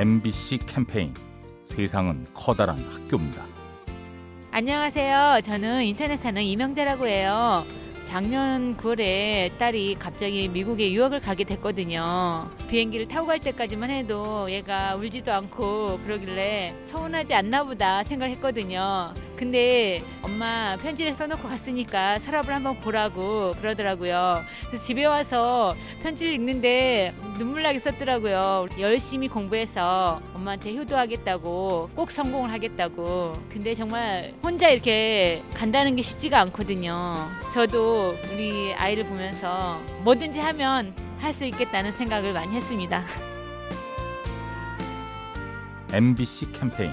MBC 캠페인 세상은 커다란 학교입니다. 안녕하세요. 저는 인천에 사는 이명재라고 해요. 작년 9월에 딸이 갑자기 미국에 유학을 가게 됐거든요. 비행기를 타고 갈 때까지만 해도 얘가 울지도 않고 그러길래 서운하지 않나 보다 생각했거든요. 근데 엄마 편지를 써놓고 갔으니까 서랍을 한번 보라고 그러더라고요. 그래서 집에 와서 편지를 읽는데 눈물 나게 썼더라고요. 열심히 공부해서 엄마한테 효도하겠다고 꼭 성공을 하겠다고. 근데 정말 혼자 이렇게 간다는 게 쉽지가 않거든요. 저도 우리 아이를 보면서 뭐든지 하면 할 수 있겠다는 생각을 많이 했습니다. MBC 캠페인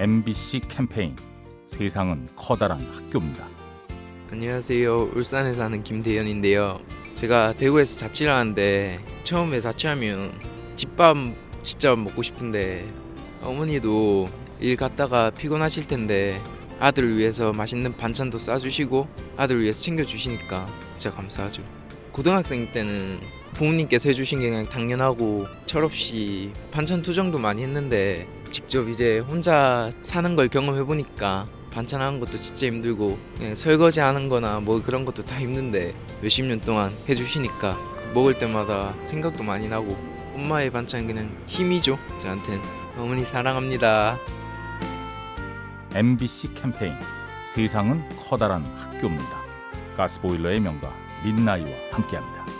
MBC 캠페인 세상은 커다란 학교입니다. 안녕하세요. 울산에 사는 김대현인데요. 제가 대구에서 자취를 하는데 처음에 자취하면 집밥 진짜 먹고 싶은데 어머니도 일 갔다가 피곤하실 텐데 아들을 위해서 맛있는 반찬도 싸주시고 아들을 위해서 챙겨주시니까 진짜 감사하죠. 고등학생 때는 부모님께서 해주신 게 그냥 당연하고 철없이 반찬 투정도 많이 했는데 직접 이제 혼자 사는 걸 경험해 보니까 반찬하는 것도 진짜 힘들고 설거지 하는 거나 뭐 그런 것도 다 힘든데 몇십 년 동안 해주시니까 먹을 때마다 생각도 많이 나고 엄마의 반찬 그냥 힘이죠 저한텐 어머니 사랑합니다 MBC 캠페인 세상은 커다란 학교입니다. 가스보일러의 명가 민나이와 함께합니다.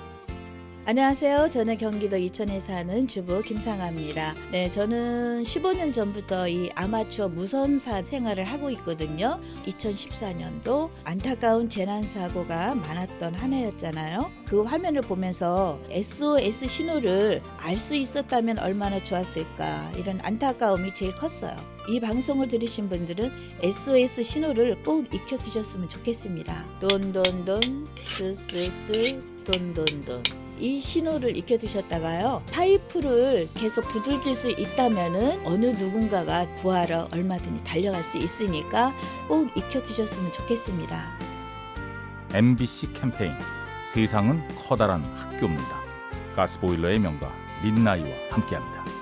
안녕하세요. 저는 경기도 이천에 사는 주부 김상아입니다. 네, 저는 15년 전부터 이 아마추어 무선사 생활을 하고 있거든요. 2014년도 안타까운 재난 사고가 많았던 한 해였잖아요. 그 화면을 보면서 SOS 신호를 알 수 있었다면 얼마나 좋았을까 이런 안타까움이 제일 컸어요. 이 방송을 들으신 분들은 SOS 신호를 꼭 익혀 두셨으면 좋겠습니다. 돈돈돈 스스스 돈돈돈 이 신호를 익혀두셨다가요 파이프를 계속 두들길 수 있다면은 어느 누군가가 구하러 얼마든지 달려갈 수 있으니까 꼭 익혀두셨으면 좋겠습니다. MBC 캠페인 세상은 커다란 학교입니다. 가스보일러의 명가 민나이와 함께합니다.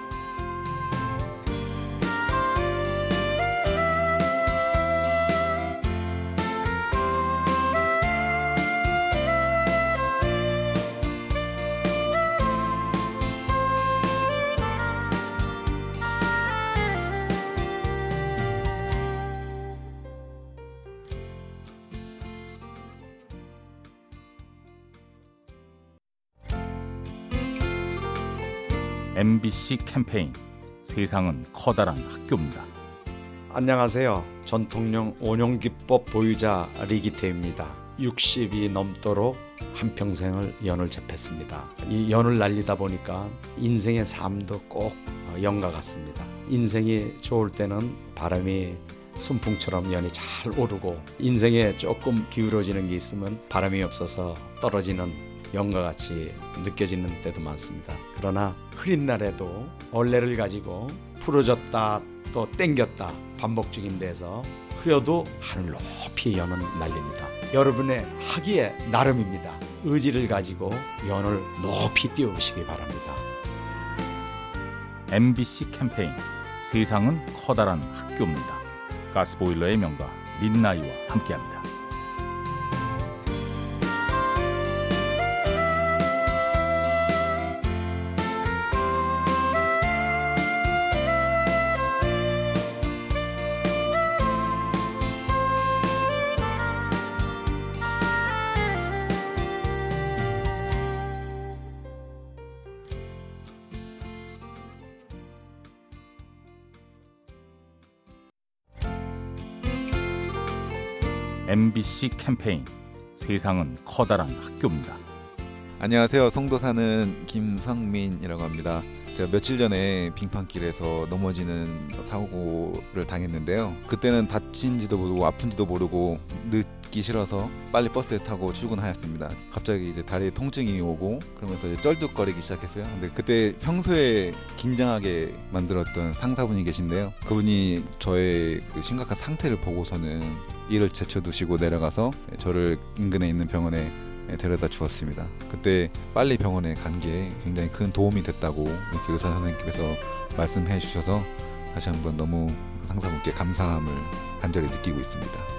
MBC 캠페인 세상은 커다란 학교입니다. 안녕하세요. 전통령 온용기법 보유자 리기태입니다. 60이 넘도록 한평생을 연을 접했습니다. 이 연을 날리다 보니까 인생의 삶도 꼭 연과 같습니다. 인생이 좋을 때는 바람이 순풍처럼 연이 잘 오르고 인생에 조금 기울어지는 게 있으면 바람이 없어서 떨어지는 연과 같이 느껴지는 때도 많습니다. 그러나 흐린 날에도 얼레를 가지고 풀어졌다 또 땡겼다 반복적인 데서 흐려도 하늘 높이 연은 날립니다. 여러분의 하기에 나름입니다. 의지를 가지고 연을 높이 띄우시기 바랍니다. MBC 캠페인 세상은 커다란 학교입니다. 가스보일러의 명가 민나이와 함께합니다. MBC 캠페인 세상은 커다란 학교입니다. 안녕하세요. 송도 사는 김성민이라고 합니다. 제가 며칠 전에 빙판길에서 넘어지는 사고를 당했는데요. 그때는 다친지도 모르고 아픈지도 모르고 늦 기 싫어서 빨리 버스에 타고 출근하였습니다. 갑자기 이제 다리에 통증이 오고 그러면서 이제 쩔뚝거리기 시작했어요. 근데 그때 평소에 긴장하게 만들었던 상사분이 계신데요. 그분이 저의 그 심각한 상태를 보고서는 일을 제쳐두시고 내려가서 저를 인근에 있는 병원에 데려다 주었습니다. 그때 빨리 병원에 간 게 굉장히 큰 도움이 됐다고 이렇게 의사 선생님께서 말씀해 주셔서 다시 한번 너무 상사분께 감사함을 간절히 느끼고 있습니다.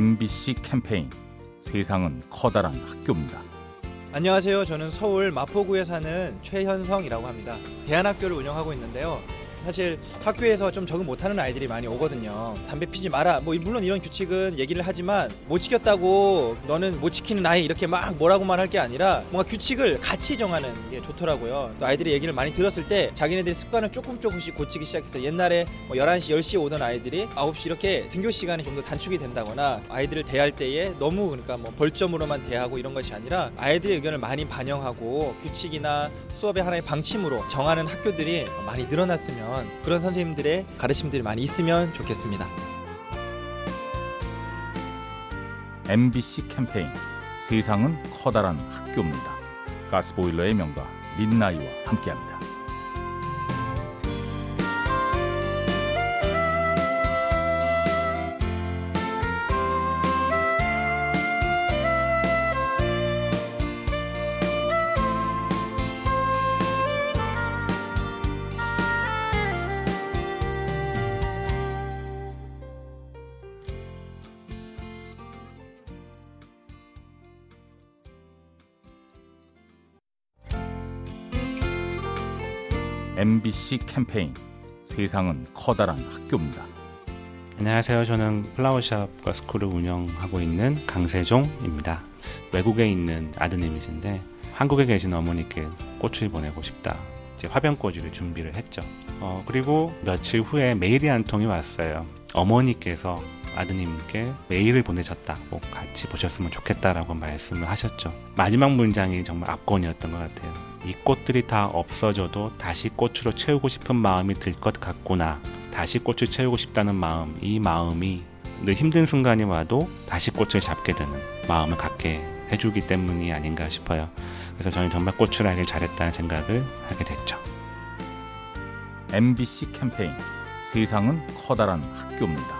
MBC 캠페인 세상은 커다란 학교입니다. 안녕하세요. 저는 서울 마포구에 사는 최현성이라고 합니다. 대안학교를 운영하고 있는데요. 사실 학교에서 좀 적응 못하는 아이들이 많이 오거든요. 담배 피지 마라. 뭐 물론 이런 규칙은 얘기를 하지만 못 지켰다고 너는 못 지키는 아이 이렇게 막 뭐라고만 할 게 아니라 뭔가 규칙을 같이 정하는 게 좋더라고요. 또 아이들이 얘기를 많이 들었을 때 자기네들이 습관을 조금 조금씩 고치기 시작해서 옛날에 뭐 11시, 10시에 오던 아이들이 9시 이렇게 등교 시간이 좀 더 단축이 된다거나 아이들을 대할 때에 너무 그러니까 뭐 벌점으로만 대하고 이런 것이 아니라 아이들의 의견을 많이 반영하고 규칙이나 수업의 하나의 방침으로 정하는 학교들이 많이 늘어났으면 그런 선생님들의 가르침들이 많이 있으면 좋겠습니다. MBC 캠페인 세상은 커다란 학교입니다. 가스보일러의 명가 민나이와 함께합니다. MBC 캠페인 세상은 커다란 학교입니다. 안녕하세요. 저는 플라워샵 가스쿨을 운영하고 있는 강세종입니다. 외국에 있는 아드님이신데 한국에 계신 어머니께 꽃을 보내고 싶다. 이제 화병꽂이를 준비를 했죠. 어, 그리고 며칠 후에 메일이 한 통이 왔어요. 어머니께서 아드님께 메일을 보내셨다. 꼭 같이 보셨으면 좋겠다라고 말씀을 하셨죠. 마지막 문장이 정말 압권이었던 것 같아요. 이 꽃들이 다 없어져도 다시 꽃으로 채우고 싶은 마음이 들 것 같구나. 다시 꽃을 채우고 싶다는 마음, 이 마음이 늘 힘든 순간이 와도 다시 꽃을 잡게 되는 마음을 갖게 해주기 때문이 아닌가 싶어요. 그래서 저는 정말 꽃을 알길 잘했다는 생각을 하게 됐죠. MBC 캠페인 세상은 커다란 학교입니다.